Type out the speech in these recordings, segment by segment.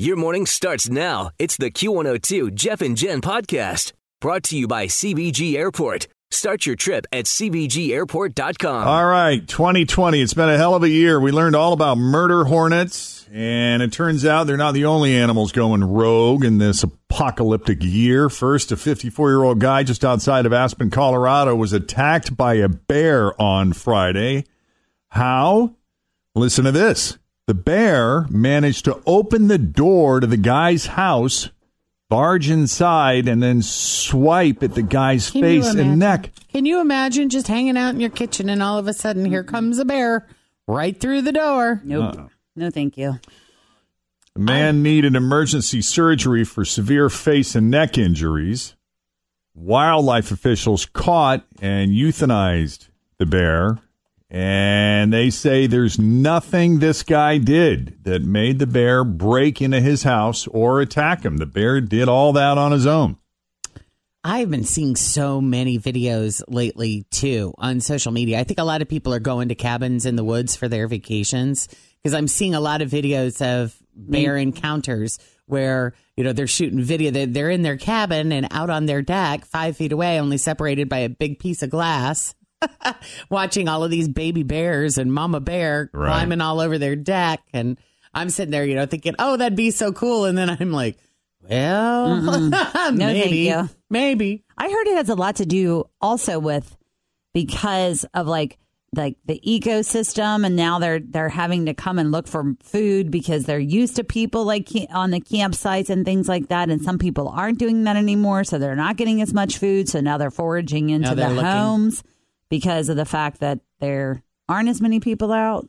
Your morning starts now. It's the Q102 Jeff and Jen podcast brought to you by CVG Airport. Start your trip at CVGAirport.com. All right, 2020. It's been a hell of a year. We learned all about murder hornets, and it turns out they're not the only animals going rogue in this apocalyptic year. First, a 54 year old guy just outside of Aspen, Colorado was attacked by a bear on Friday. How? Listen to this. The bear managed to open the door to the guy's house, barge inside, and then swipe at the guy's Can face and neck. Can you imagine just hanging out in your kitchen and all of a sudden here comes a bear right through the door? Nope. No, thank you. The man needed emergency surgery for severe face and neck injuries. Wildlife officials caught and euthanized the bear, and they say there's nothing this guy did that made the bear break into his house or attack him. The bear did all that on his own. I've been seeing so many videos lately too on social media. I think a lot of people are going to cabins in the woods for their vacations because I'm seeing a lot of videos of bear encounters where you know they're shooting video. They're, they're in their cabin and out on their deck, five feet away, only separated by a big piece of glass. watching all of these baby bears and mama bear Right. climbing all over their deck and I'm sitting there, you know, thinking, "Oh, that'd be so cool." And then I'm like, "Well, thank maybe, you. maybe." I heard it has a lot to do also with because of like like the ecosystem and now they're they're having to come and look for food because they're used to people like on the campsites and things like that and some people aren't doing that anymore so they're not getting as much food so now they're foraging into Now they're the looking. homes because of the fact that there aren't as many people out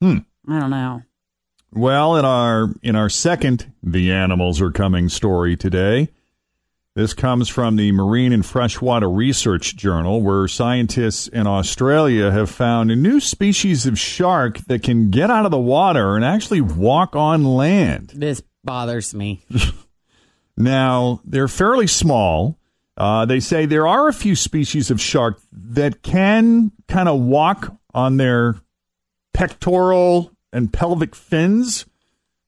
Hmm. I don't know Well, in our in our second "The Animals Are Coming" story today, this comes from the Marine and Freshwater Research Journal, where scientists in Australia have found a new species of shark that can get out of the water and actually walk on land. This bothers me. Now, they're fairly small. Uh, they say there are a few species of shark that can kind of walk on their pectoral and pelvic fins,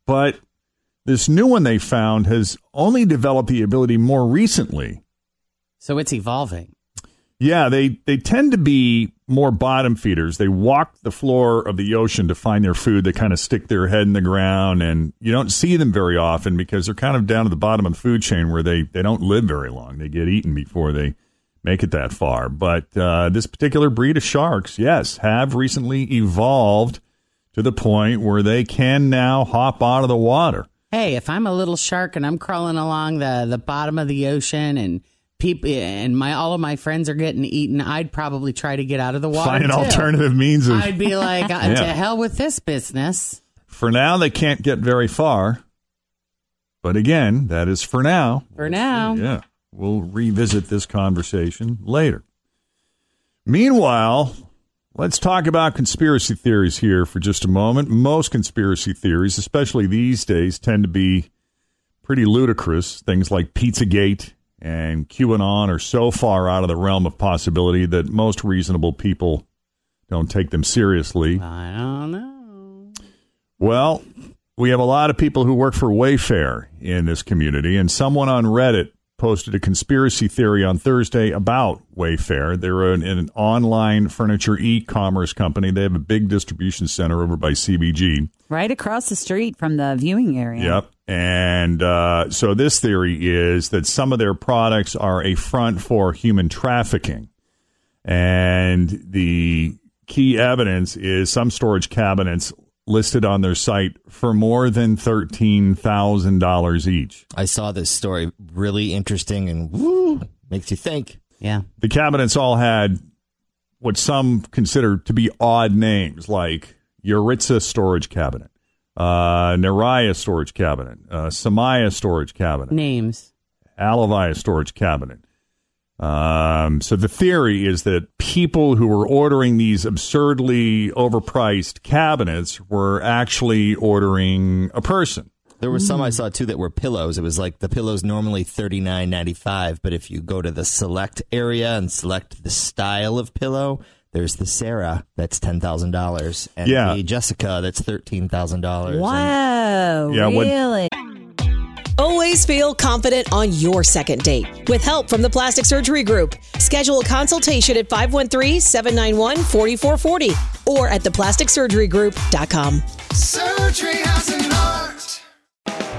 but this new one they found has only developed the ability more recently. So it's evolving. Yeah, they, they tend to be more bottom feeders. They walk the floor of the ocean to find their food. They kind of stick their head in the ground, and you don't see them very often because they're kind of down at the bottom of the food chain where they, they don't live very long. They get eaten before they make it that far. But uh, this particular breed of sharks, yes, have recently evolved to the point where they can now hop out of the water. Hey, if I'm a little shark and I'm crawling along the, the bottom of the ocean and people and my all of my friends are getting eaten, I'd probably try to get out of the water. Find an too. alternative means of. I'd be like, uh, Yeah. to hell with this business. For now, they can't get very far. But again, that is for now. For now. Yeah. We'll revisit this conversation later. Meanwhile, let's talk about conspiracy theories here for just a moment. Most conspiracy theories, especially these days, tend to be pretty ludicrous. Things like Pizzagate and QAnon are so far out of the realm of possibility that most reasonable people don't take them seriously. I don't know. Well, we have a lot of people who work for Wayfair in this community, and someone on Reddit posted a conspiracy theory on Thursday about Wayfair. They're an, an online furniture e-commerce company. They have a big distribution center over by CVG. Right across the street from the viewing area. Yep. And uh, so this theory is that some of their products are a front for human trafficking. And the key evidence is some storage cabinets listed on their site for more than $13,000 each. I saw this story, really interesting and woo, makes you think. Yeah. The cabinets all had what some consider to be odd names, like Yuritsa storage cabinet, uh, Naraya storage cabinet, uh, Samaya storage cabinet, Names. Alavaya storage cabinet. Um, so the theory is that people who were ordering these absurdly overpriced cabinets were actually ordering a person. There were some I saw too that were pillows. It was like the pillows normally thirty nine ninety five, but if you go to the select area and select the style of pillow, there's the Sarah that's ten thousand dollars, and Yeah. the Jessica that's thirteen thousand dollars. Wow. Yeah, what- really? Always feel confident on your second date. With help from the Plastic Surgery Group, schedule a consultation at 513-791-4440 or at theplasticsurgerygroup.com. Surgery has an art.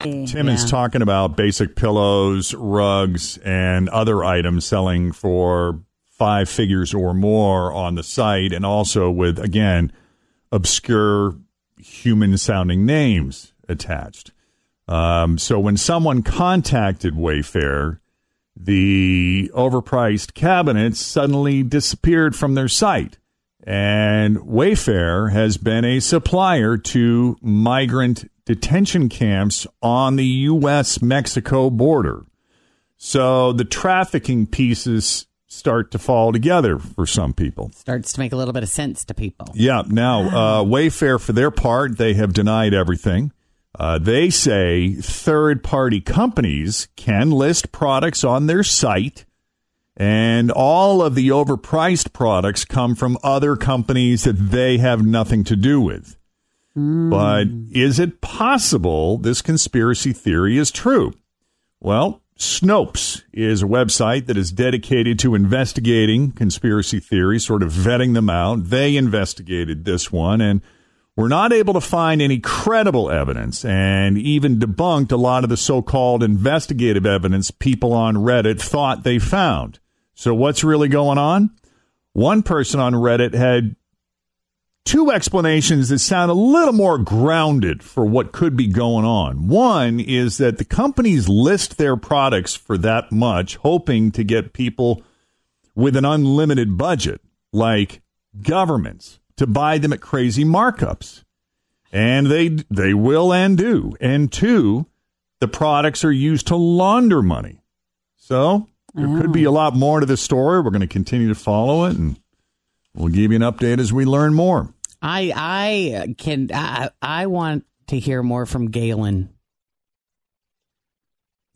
Tim is talking about basic pillows, rugs, and other items selling for five figures or more on the site, and also with, again, obscure human sounding names attached. Um, so when someone contacted Wayfair, the overpriced cabinets suddenly disappeared from their site. And Wayfair has been a supplier to migrant detention camps on the U.S. Mexico border. So the trafficking pieces start to fall together for some people. Starts to make a little bit of sense to people. Yeah. Now, uh, Wayfair, for their part, they have denied everything. Uh, they say third party companies can list products on their site, and all of the overpriced products come from other companies that they have nothing to do with. But mm. is it possible this conspiracy theory is true? Well, Snopes is a website that is dedicated to investigating conspiracy theories, sort of vetting them out. They investigated this one and were not able to find any credible evidence and even debunked a lot of the so called investigative evidence people on Reddit thought they found. So, what's really going on? One person on Reddit had two explanations that sound a little more grounded for what could be going on. One is that the companies list their products for that much, hoping to get people with an unlimited budget, like governments, to buy them at crazy markups. And they they will and do. And two, the products are used to launder money. So there could be a lot more to this story. We're going to continue to follow it and We'll give you an update as we learn more. I I can I, I want to hear more from Galen.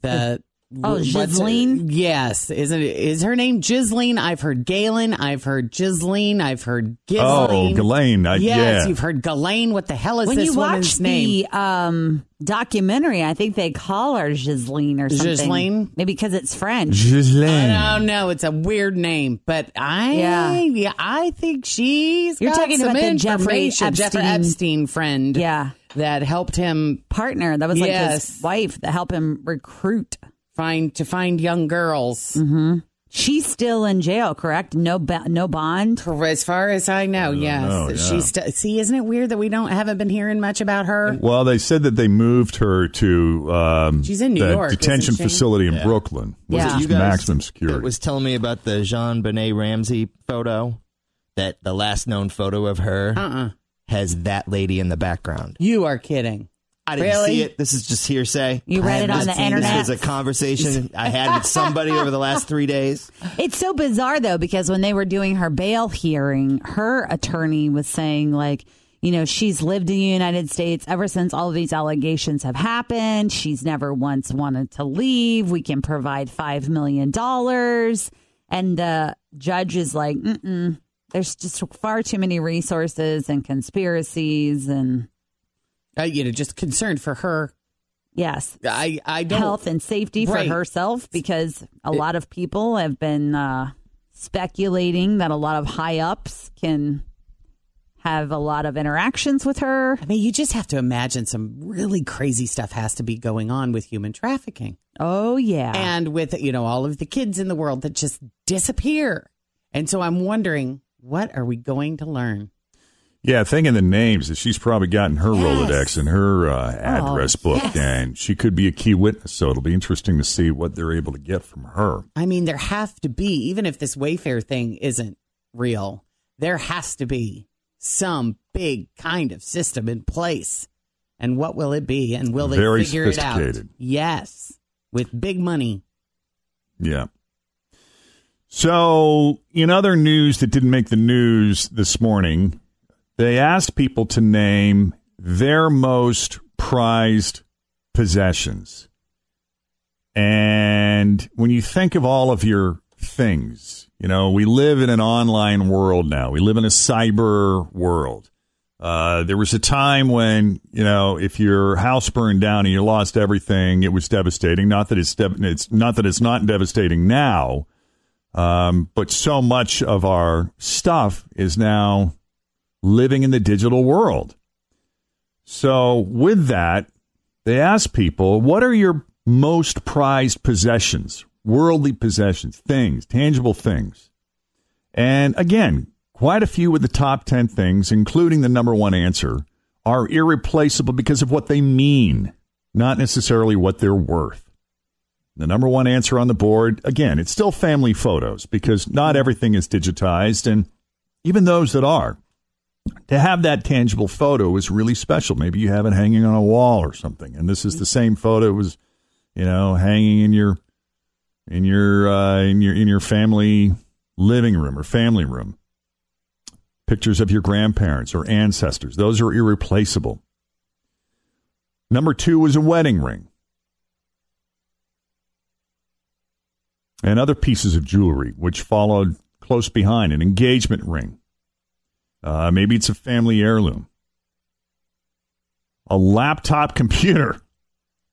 The Oh, what's Ghislaine? Yes, isn't it? Is her name Ghislaine? I've heard Galen. I've heard Ghislaine. I've heard Ghislaine. Oh, Ghislaine. I- yes, yeah. you've heard Ghislaine. What the hell is when this you watch woman's name? the um, documentary, I think they call her Ghislaine or something. Ghislaine? Maybe because it's French. Ghislaine. I don't know. It's a weird name, but I Yeah. yeah, I think she's You're got talking some about the Jeffrey information. Jeffrey Epstein- Epstein friend. Yeah. that helped him Partner. That was like Yes. his wife that helped him recruit. Find to find young girls. Mm-hmm. She's still in jail, correct? No, ba- no bond. As far as I know, yes. know, yeah. She's st- see, isn't it weird that we don't haven't been hearing much about her? Well, they said that they moved her to um, She's in New the York, detention facility in Yeah. Brooklyn, which Yeah. is You guys maximum That security. was telling me about the JonBenét Ramsey photo. That the last known photo of her Uh uh has that lady in the background. You are kidding. I didn't Really? see it. This is just hearsay. You read it on the internet? This was a conversation I had with somebody over the last three days. It's so bizarre though because when they were doing her bail hearing, her attorney was saying like, you know, she's lived in the United States ever since all of these allegations have happened. She's never once wanted to leave. We can provide five million dollars, and the judge is like, Mm-mm, "There's just far too many resources and conspiracies, and Uh, you know, just concerned for her. yes, I, I don't. health and safety Right. for herself because a lot of people have been uh, speculating that a lot of high ups can have a lot of interactions with her. I mean, you just have to imagine some really crazy stuff has to be going on with human trafficking Oh yeah, and with, you know, all of the kids in the world that just disappear. And so I'm wondering, what are we going to learn? Yeah, thinking the names that she's probably gotten her Yes. Rolodex and her uh, address book, yes. and she could be a key witness. So it'll be interesting to see what they're able to get from her. I mean, there have to be, even if this Wayfair thing isn't real, there has to be some big kind of system in place. And what will it be? And will they Very figure it out? Yes, with big money. Yeah. So, in other news that didn't make the news this morning, they asked people to name their most prized possessions. And when you think of all of your things, you know, we live in an online world now. We live in a cyber world. Uh, there was a time when, you know, if your house burned down and you lost everything, it was devastating. Not that it's, dev- it's not that it's not devastating now, um, but so much of our stuff is now living in the digital world. So with that, they ask people, what are your most prized possessions? Worldly possessions, things, tangible things. And again, quite a few of the top 10 things, including the number one answer, are irreplaceable because of what they mean, not necessarily what they're worth. The number one answer on the board, again, it's still family photos because not everything is digitized. And even those that are, to have that tangible photo is really special. Maybe you have it hanging on a wall or something. And this is the same photo was, you know, hanging in your in your uh, in your in your family living room or family room. Pictures of your grandparents or ancestors; those are irreplaceable. Number two was a wedding ring, and other pieces of jewelry, which followed close behind an engagement ring. Uh, maybe it's a family heirloom, a laptop computer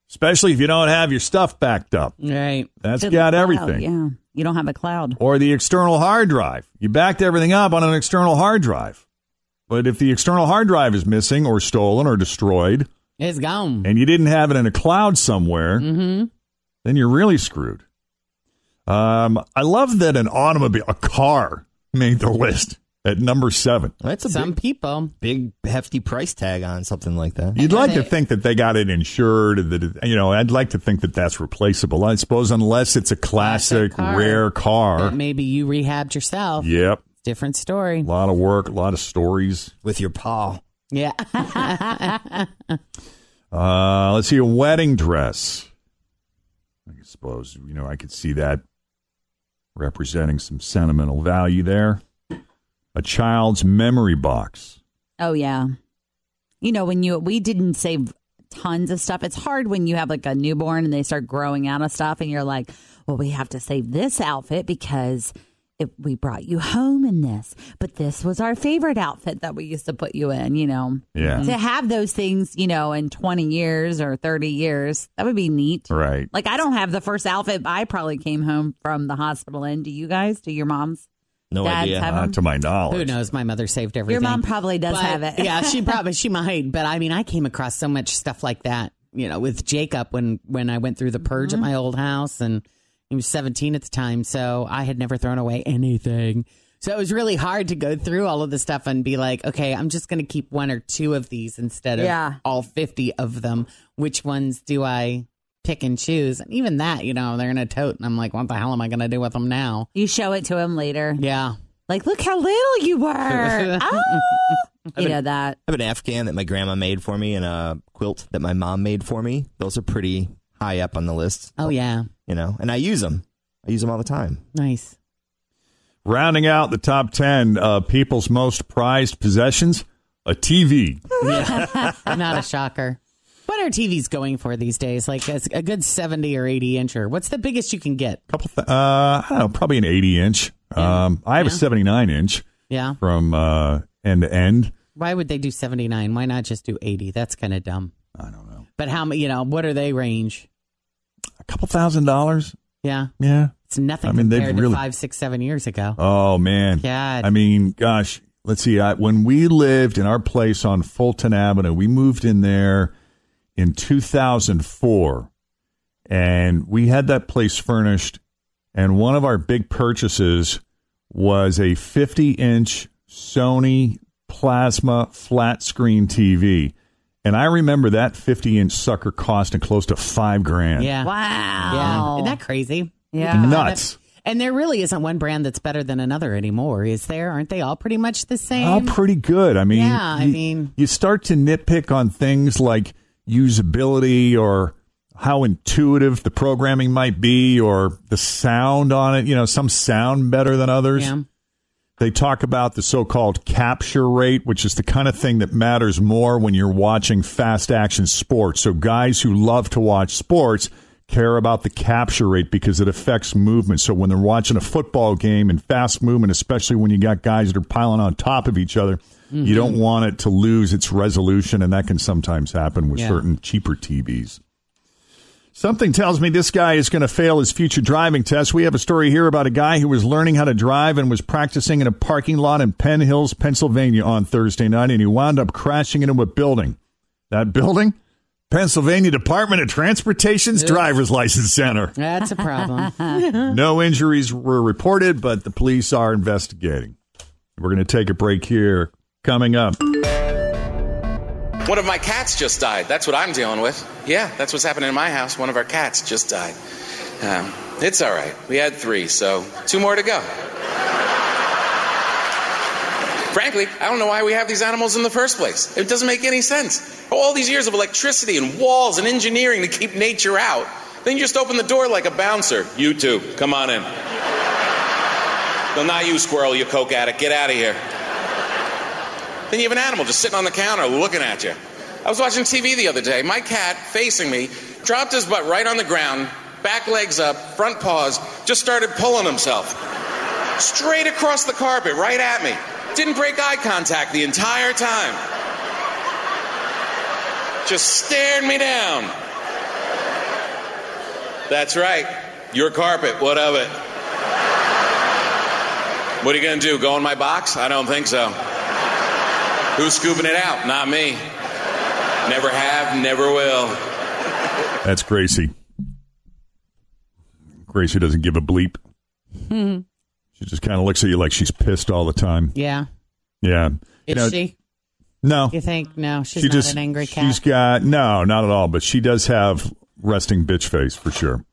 especially if you don't have your stuff backed up. Right. That's To got cloud, everything. Yeah, you don't have a cloud. Or the external hard drive. You backed everything up on an external hard drive. But if the external hard drive is missing or stolen or destroyed, It's gone. and you didn't have it in a cloud somewhere, Mm-hmm. then you're really screwed. Um, I love that an automobile, a car, made the list at number seven. That's a Some big, people. big, hefty price tag on something like that. You'd like to think that they got it insured, that it, you know. I'd like to think that that's replaceable. I suppose, unless it's a classic, Classic car. rare car. That maybe you rehabbed yourself. Yep, Different story. a lot of work, a lot of stories. With your paw. Yeah. Uh, let's see, a wedding dress. I suppose you know I could see that representing some sentimental value there. A child's memory box. Oh yeah. You know, when you we didn't save tons of stuff. It's hard when you have like a newborn and they start growing out of stuff and you're like, "Well, we have to save this outfit because we brought you home in this, but this was our favorite outfit that we used to put you in, you know." Yeah, To have those things, you know, in 20 years or 30 years, that would be neat. right. Like I don't have the first outfit I probably came home from the hospital in. Do you guys? Do your moms? No Dads idea. have Not them? to my knowledge. Who knows? My mother saved everything. Your mom probably does But, have it. yeah, she probably she might. But I mean, I came across so much stuff like that. You know, with Jacob when when I went through the purge Mm-hmm. at my old house, and he was 17 at the time, so I had never thrown away anything. So it was really hard to go through all of the stuff and be like, okay, I'm just going to keep one or two of these instead of Yeah. all 50 of them. Which ones do I pick and choose? And even that, you know, they're in a tote, and I'm like, what the hell am I going to do with them now? You show it to him later. Yeah. Like, look how little you were. oh. You know that. I have an Afghan that my grandma made for me and a quilt that my mom made for me. Those are pretty high up on the list, Oh yeah, you know, and I use them. I use them all the time. nice. Rounding out the top 10 uh, people's most prized possessions, a TV. Not a shocker. What are TVs going for these days? Like a, a good seventy or eighty incher. What's the biggest you can get? couple th- uh, I don't know, probably an 80 inch. Um, I have a 79 inch Yeah. from uh, end to end. Why would they do seventy nine? Why not just do eighty? That's kind of dumb. I don't know. But how many? You know, what are they range? A couple thousand dollars. Yeah, Yeah. it's nothing I mean, they've compared really- to five, six, seven years ago. Oh man. God. I mean, gosh, let's see. I, when we lived in our place on Fulton Avenue, we moved in there in 2004 and we had that place furnished and one of our big purchases was a 50 inch Sony plasma flat screen TV. And I remember that 50 inch sucker costing close to five grand. Yeah. Wow. Yeah. Isn't that crazy? Yeah. Nuts. And there really isn't one brand that's better than another anymore, is there? Aren't they all pretty much the same? All pretty good. I mean, Yeah, I you, mean- you start to nitpick on things like usability or how intuitive the programming might be or the sound on it. You know, some sound better than others. Yeah. They talk about the so called capture rate, which is the kind of thing that matters more when you're watching fast action sports. So, guys who love to watch sports care about the capture rate because it affects movement. So, when they're watching a football game and fast movement, especially when you got guys that are piling on top of each other, you don't mm-hmm. want it to lose its resolution. And that can sometimes happen with Yeah. certain cheaper TVs. Something tells me this guy is going to fail his future driving test. We have a story here about a guy who was learning how to drive and was practicing in a parking lot in Penn Hills, Pennsylvania on Thursday night, and he wound up crashing into a building. That building? Pennsylvania Department of Transportation's Driver's License Center. That's a problem. No injuries were reported, but the police are investigating. We're going to take a break here. Coming up. One of my cats just died. That's what I'm dealing with. Yeah, that's what's happening in my house. One of our cats just died. Um, it's all right. We had three, so two more to go. Frankly, I don't know why we have these animals in the first place. It doesn't make any sense. All these years of electricity and walls and engineering to keep nature out. Then you just open the door like a bouncer. You two, come on in. No, not you, squirrel, you coke addict. Get out of here. Then you have an animal just sitting on the counter looking at you. I was watching TV the other day. My cat, facing me, dropped his butt right on the ground, back legs up, front paws, just started pulling himself. Straight across the carpet, right at me. Didn't break eye contact the entire time. Just stared me down. That's right. Your carpet. What of it? What are you going to do? Go in my box? I don't think so. Who's scooping it out? Not me. Never have, never will. That's Gracie. Gracie doesn't give a bleep. She just kind of looks at you like she's pissed all the time. yeah. Yeah. Is You know, she? No. You think? No, she's she not just an angry cat. she's got no, not at all. But she does have resting bitch face for sure.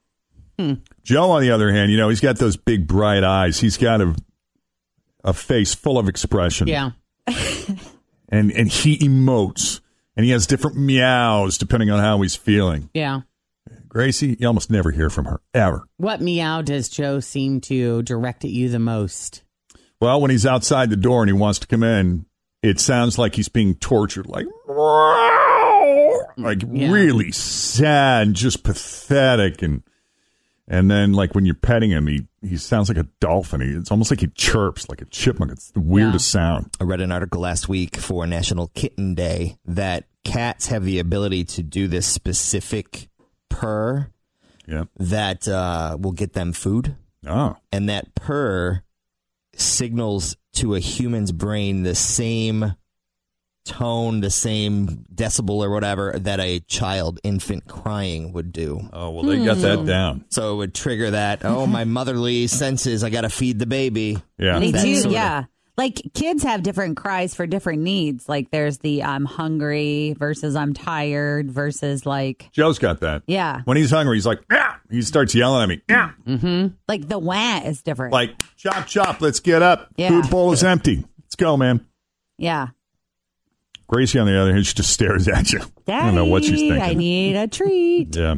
Hmm. Joe, on the other hand, you know he's got those big bright eyes. He's got a a face full of expression. yeah. and and he emotes and he has different meows depending on how he's feeling. Yeah. Gracie, you almost never hear from her ever. What meow does Joe seem to direct at you the most? Well, when he's outside the door and he wants to come in, it sounds like he's being tortured, like like Yeah. really sad, and just pathetic, and and then like when you're petting him, he he sounds like a dolphin. He, it's almost like he chirps like a chipmunk. It's the weirdest sound. I read an article last week for National Kitten Day that cats have the ability to do this specific purr Yeah. that uh, will get them food. Oh. And that purr signals to a human's brain the same tone, the same decibel or whatever that a child, infant crying would do. Oh well, they got that hmm. down. So it would trigger that, oh, my motherly senses, I got to feed the baby. Yeah. They That do, sort of- yeah. Like kids have different cries for different needs. Like there's the I'm hungry versus I'm tired versus like Joe's got that. Yeah. When he's hungry, he's like, yeah. He starts yelling at me, yeah. like the wah is different. Like, chop, chop, let's get up. Yeah. Food bowl is empty. Let's go, man. yeah. Gracie, on the other hand, she just stares at you. Daddy, I don't know what she's thinking. I need a treat. Yeah.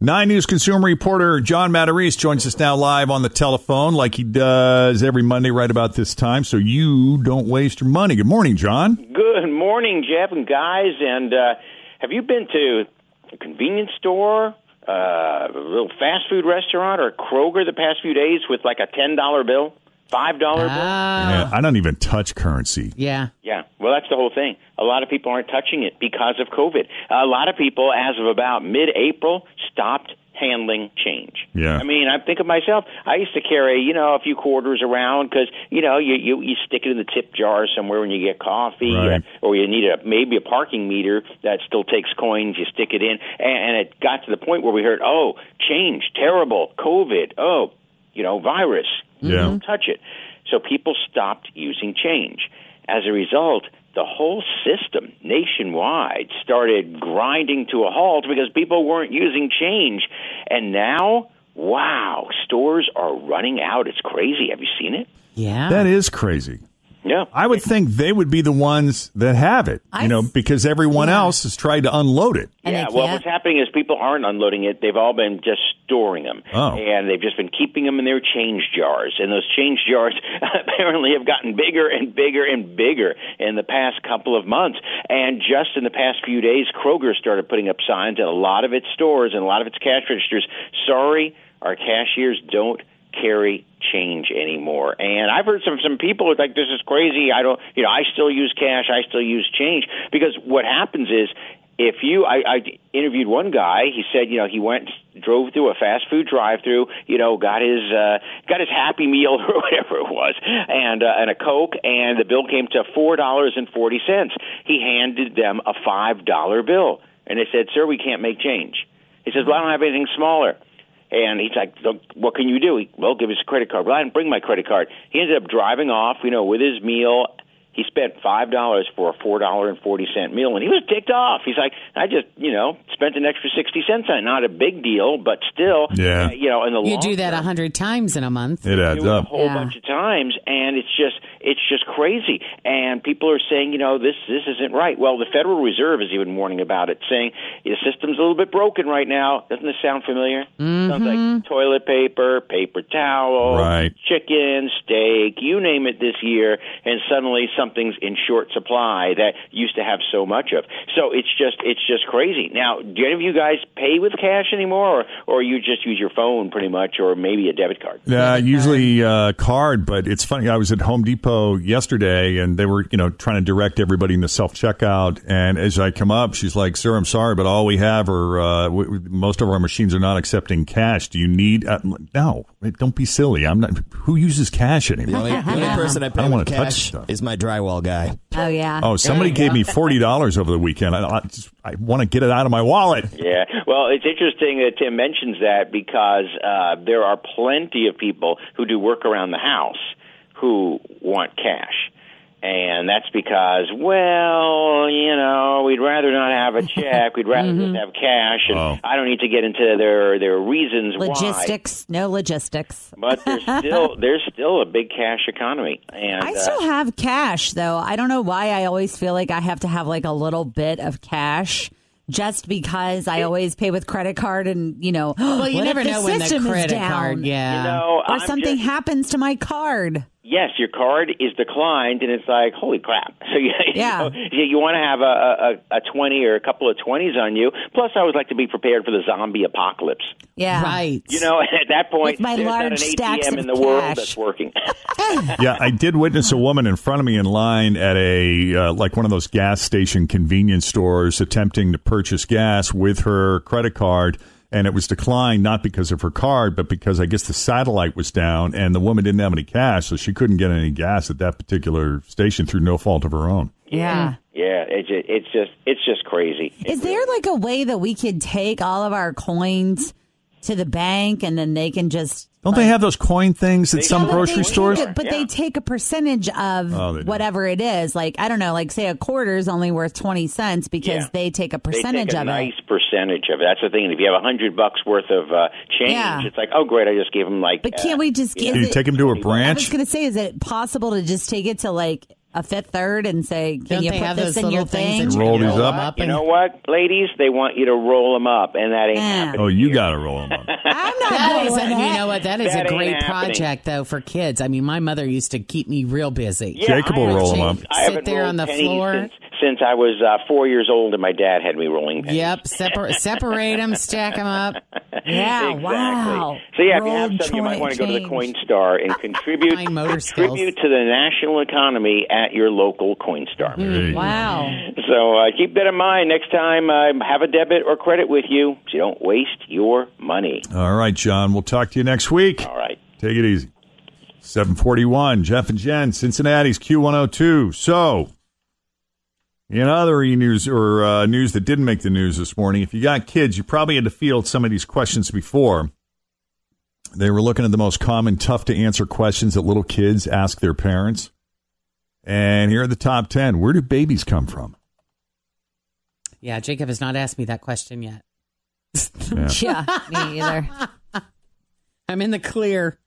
Nine News consumer reporter John Matarese joins us now live on the telephone, like he does every Monday right about this time, so you don't waste your money. Good morning, John. Good morning, Jeff and guys. And uh, have you been to a convenience store, uh, a little fast food restaurant, or Kroger the past few days with like a ten dollar bill, five dollar bill? Yeah, I don't even touch currency. Yeah. Yeah, well, that's the whole thing. A lot of people aren't touching it because of COVID. A lot of people, as of about mid-April, stopped handling change. Yeah. I mean, I think of myself. I used to carry, you know, a few quarters around because, you know, you, you you stick it in the tip jar somewhere when you get coffee, Right. uh, or you need a maybe a parking meter that still takes coins. You stick it in, and, and it got to the point where we heard, oh, change, terrible, COVID, oh, you know, virus. Yeah. Don't touch it. So people stopped using change. As a result, the whole system nationwide started grinding to a halt because people weren't using change. And now, wow, stores are running out. It's crazy. Have you seen it? Yeah. That is crazy. Yeah. I would think they would be the ones that have it, you know, because everyone else has tried to unload it. yeah, well, what's happening is people aren't unloading it. They've all been just storing them. Oh. And they've just been keeping them in their change jars. And those change jars apparently have gotten bigger and bigger and bigger in the past couple of months. And just in the past few days, Kroger started putting up signs at a lot of its stores and a lot of its cash registers. Sorry, our cashiers don't carry change anymore. And I've heard some some people are like, "This is crazy." I don't, you know, I still use cash. I still use change because what happens is if you I, I interviewed one guy he said you know he went drove through a fast food drive through you know got his uh got his happy meal or whatever it was and uh, and a coke and the bill came to four dollars and forty cents he handed them a five dollar bill and they said sir we can't make change he says well i don't have anything smaller and he's like, "So "What can you do?" He, well, give us a credit card. Well, I didn't bring my credit card. He ended up driving off, you know, with his meal. He spent five dollars for a four dollar and forty cent meal, and he was ticked off. He's like, "I just, you know, spent an extra sixty cents on it. Not a big deal, but still, Yeah. uh, you know, in the You long do that a hundred times in a month. It adds do it a up. whole bunch of times, and it's just it's just crazy. And people are saying, you know, this this isn't right. Well, the Federal Reserve is even warning about it, saying the system's a little bit broken right now. Doesn't this sound familiar? Sounds like toilet paper, paper towel, Right. chicken, steak, you name it this year, and suddenly something's in short supply that used to have so much of. So it's just it's just crazy. Now, do any of you guys pay with cash anymore, or or you just use your phone pretty much, or maybe a debit card? Yeah, usually uh, card, but it's funny. I was at Home Depot yesterday, and they were, you know, trying to direct everybody in the self checkout. And as I come up, she's like, "Sir, I'm sorry, but all we have are uh, w- w- most of our machines are not accepting cash. Do you need? Uh, no, don't be silly. I'm not. Who uses cash anymore? The only, the only person I pay don't with wanna cash stuff. is my drywall guy. Oh yeah. Oh, somebody gave me forty dollars over the weekend. I, I, just, I want to get it out of my wallet. Yeah, well, it's interesting that Tim mentions that because uh, there are plenty of people who do work around the house who want cash. And that's because, well, you know, we'd rather not have a check. We'd rather just have cash. And Oh. I don't need to get into their their reasons why. Logistics, no logistics. But there's still there's still a big cash economy. And I uh, still have cash though. I don't know why I always feel like I have to have like a little bit of cash just because I always pay with credit card and you know Well, you what if never the know when the system is credit down? card. Yeah. you know, or I'm something just- happens to my card. Yes, your card is declined, and it's like, holy crap! So you, Yeah. you, know, you, you want to have a, a a twenty or a couple of twenties on you. Plus, I always like to be prepared for the zombie apocalypse. Yeah. Right. You know, at that point, With my there's not large an stacks ATM in the world that's working. yeah, I did witness a woman in front of me in line at a uh, like one of those gas station convenience stores attempting to purchase gas with her credit card and it was declined not because of her card but because I guess the satellite was down and the woman didn't have any cash so she couldn't get any gas at that particular station through no fault of her own. Yeah. yeah, it's just, it's just it's just crazy. Is there like a way that we could take all of our coins to the bank and then they can just Don't they have those coin things at some Yeah, grocery stores? take a- but they take a percentage of Oh, whatever it is. Like I don't know, like say a quarter is only worth twenty cents because Yeah. they take a They percentage take a of nice it. percentage of it. That's the thing. And if you have a hundred bucks worth of uh, change, Yeah. it's like, oh great, I just gave them like. But can't we just uh, is Can you it- take them to a I was going to say, is it possible to just take it to like a fifth third and say, "Can Don't you put have this those in your little thing?" that you Roll these up? up You know what, ladies? They want you to roll them up, and that ain't Yeah. happening. Oh, you got to roll them up. I'm not That is, doing a, you that. know what? That is That a ain't great happening. project, though, for kids. I mean, my mother used to keep me real busy. Yeah, Jacob I will haven't roll 'em rolled- up. I Sit there on the floor. since, since I was uh, four years old, and my dad had me rolling pennies. Yep, separ- separate them, stack them up. Yeah, exactly. wow. So yeah, if you have Rolled some, you might want to go to the. Coinstar and contribute Fine skills. contribute to the national economy at your local Coinstar. There you go. Wow. So uh, keep that in mind next time. Uh, have a debit or credit with you, so you don't waste your money. All right, John. We'll talk to you next week. All right. Take it easy. 741, Jeff and Jen, Cincinnati's Q102. So, in other e news or uh, news that didn't make the news this morning, if you got kids, you probably had to field some of these questions before. They were looking at the most common, tough to answer questions that little kids ask their parents. And here are the top 10. Where do babies come from? Yeah, Jacob has not asked me that question yet. Yeah. Yeah, me either. I'm in the clear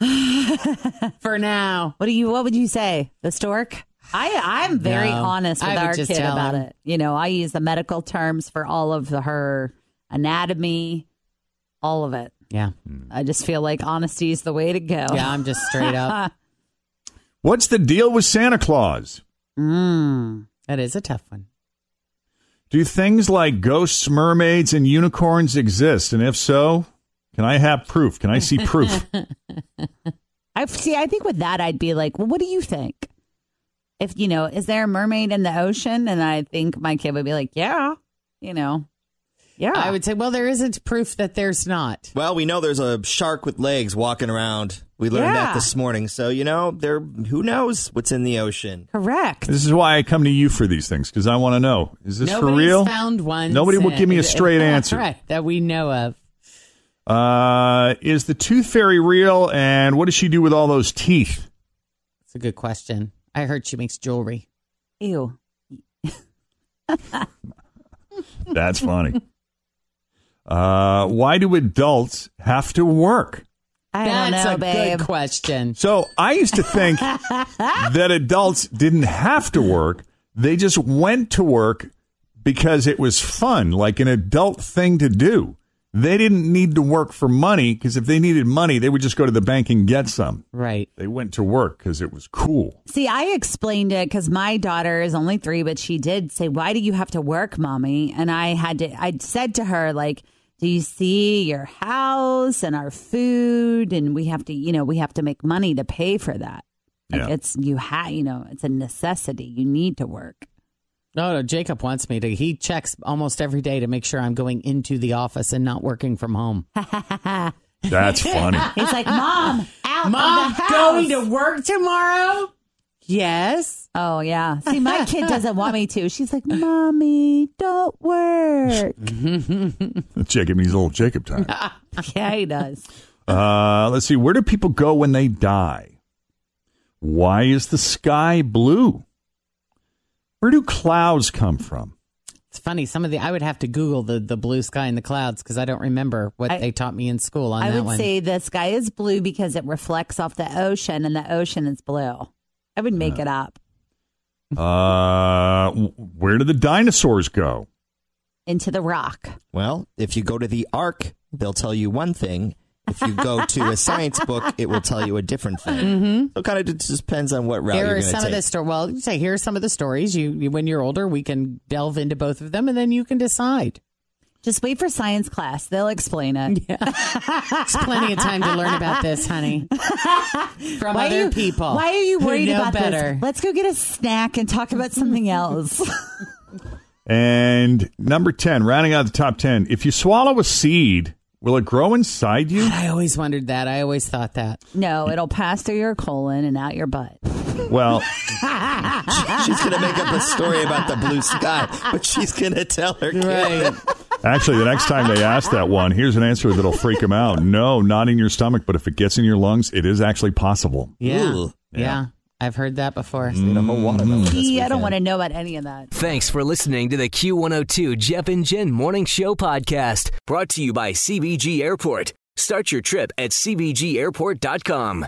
for now. What do you? What would you say? The stork? I I'm very No, honest with our kid about him. it. You know, I use the medical terms for all of the, her anatomy, all of it. Yeah. I just feel like honesty is the way to go. Yeah, I'm just straight up. What's the deal with Santa Claus? mm. That is a tough one. Do things like ghosts, mermaids, and unicorns exist? And if so, can I have proof? Can I see proof? I see. I think with that, I'd be like, well, what do you think? If you know, is there a mermaid in the ocean? And I think my kid would be like, yeah, you know, yeah. I would say, well, there isn't proof that there's not. Well, we know there's a shark with legs walking around. We learned Yeah. that this morning. So, you know, there who knows what's in the ocean. correct. this is why I come to you for these things because I want to know: is this Nobody's for real? found one. Nobody will give me a straight answer. right, that we know of. Uh, is the tooth fairy real? And what does she do with all those teeth? It's a good question. I heard she makes jewelry. Ew. That's funny. uh, why do adults have to work? I That's don't know, a babe. good question. So I used to think that adults didn't have to work. They just went to work because it was fun, like an adult thing to do. They didn't need to work for money because if they needed money, they would just go to the bank and get some. Right. They went to work because it was cool. See, I explained it because my daughter is only three, but she did say, "Why do you have to work, mommy?" And I had to. I said to her, like, "Do you see your house and our food, and we have to, you know, we have to make money to pay for that. Like, Yeah. it's you have, you know, it's a necessity. You need to work." No, no, Jacob wants me to. He checks almost every day to make sure I'm going into the office and not working from home. That's funny. He's like, "Mom, out Mom, of the house." going to work tomorrow? Yes. Oh yeah. See, my kid doesn't want me to. She's like, "Mommy, don't work." Jacob needs a little Jacob time. yeah, he does. Uh, let's see. Where do people go when they die? Why is the sky blue? Where do clouds come from? It's funny. Some of the I would have to Google the the blue sky and the clouds because I don't remember what I- they taught me in school on I that would one. say the sky is blue because it reflects off the ocean, and the ocean is blue. I would make it up Uh, where do the dinosaurs go? into the rock. Well, if you go to the Ark, they'll tell you one thing. If you go to a science book, it will tell you a different thing. Mm-hmm. So, it kind of just depends on what route here you're are going to some take. of the stories. Well, you say here are some of the stories. You, you when you're older, we can delve into both of them, and then you can decide. Just wait for science class; they'll explain it. It's plenty of time to learn about this, honey, from Why other you, people. Why are you who worried know about better. this? Let's go get a snack and talk about something else. And number 10, rounding out the top 10, if you swallow a seed, will it grow inside you? I always wondered that. I always thought that. no, it'll pass through your colon and out your butt. Well, she's going to make up a story about the blue sky, but she's going to tell her kid. Right. actually, the next time they ask that one, here's an answer that'll freak them out. No, not in your stomach, but if it gets in your lungs, it is actually possible. Yeah. Ooh. yeah. I've heard that before. Eat a whole watermelon mm-hmm. this Gee, I don't want to know about any of that. Thanks for listening to the Q102 Jeff and Jen Morning Show podcast, brought to you by CVG Airport. Start your trip at CVGAirport.com.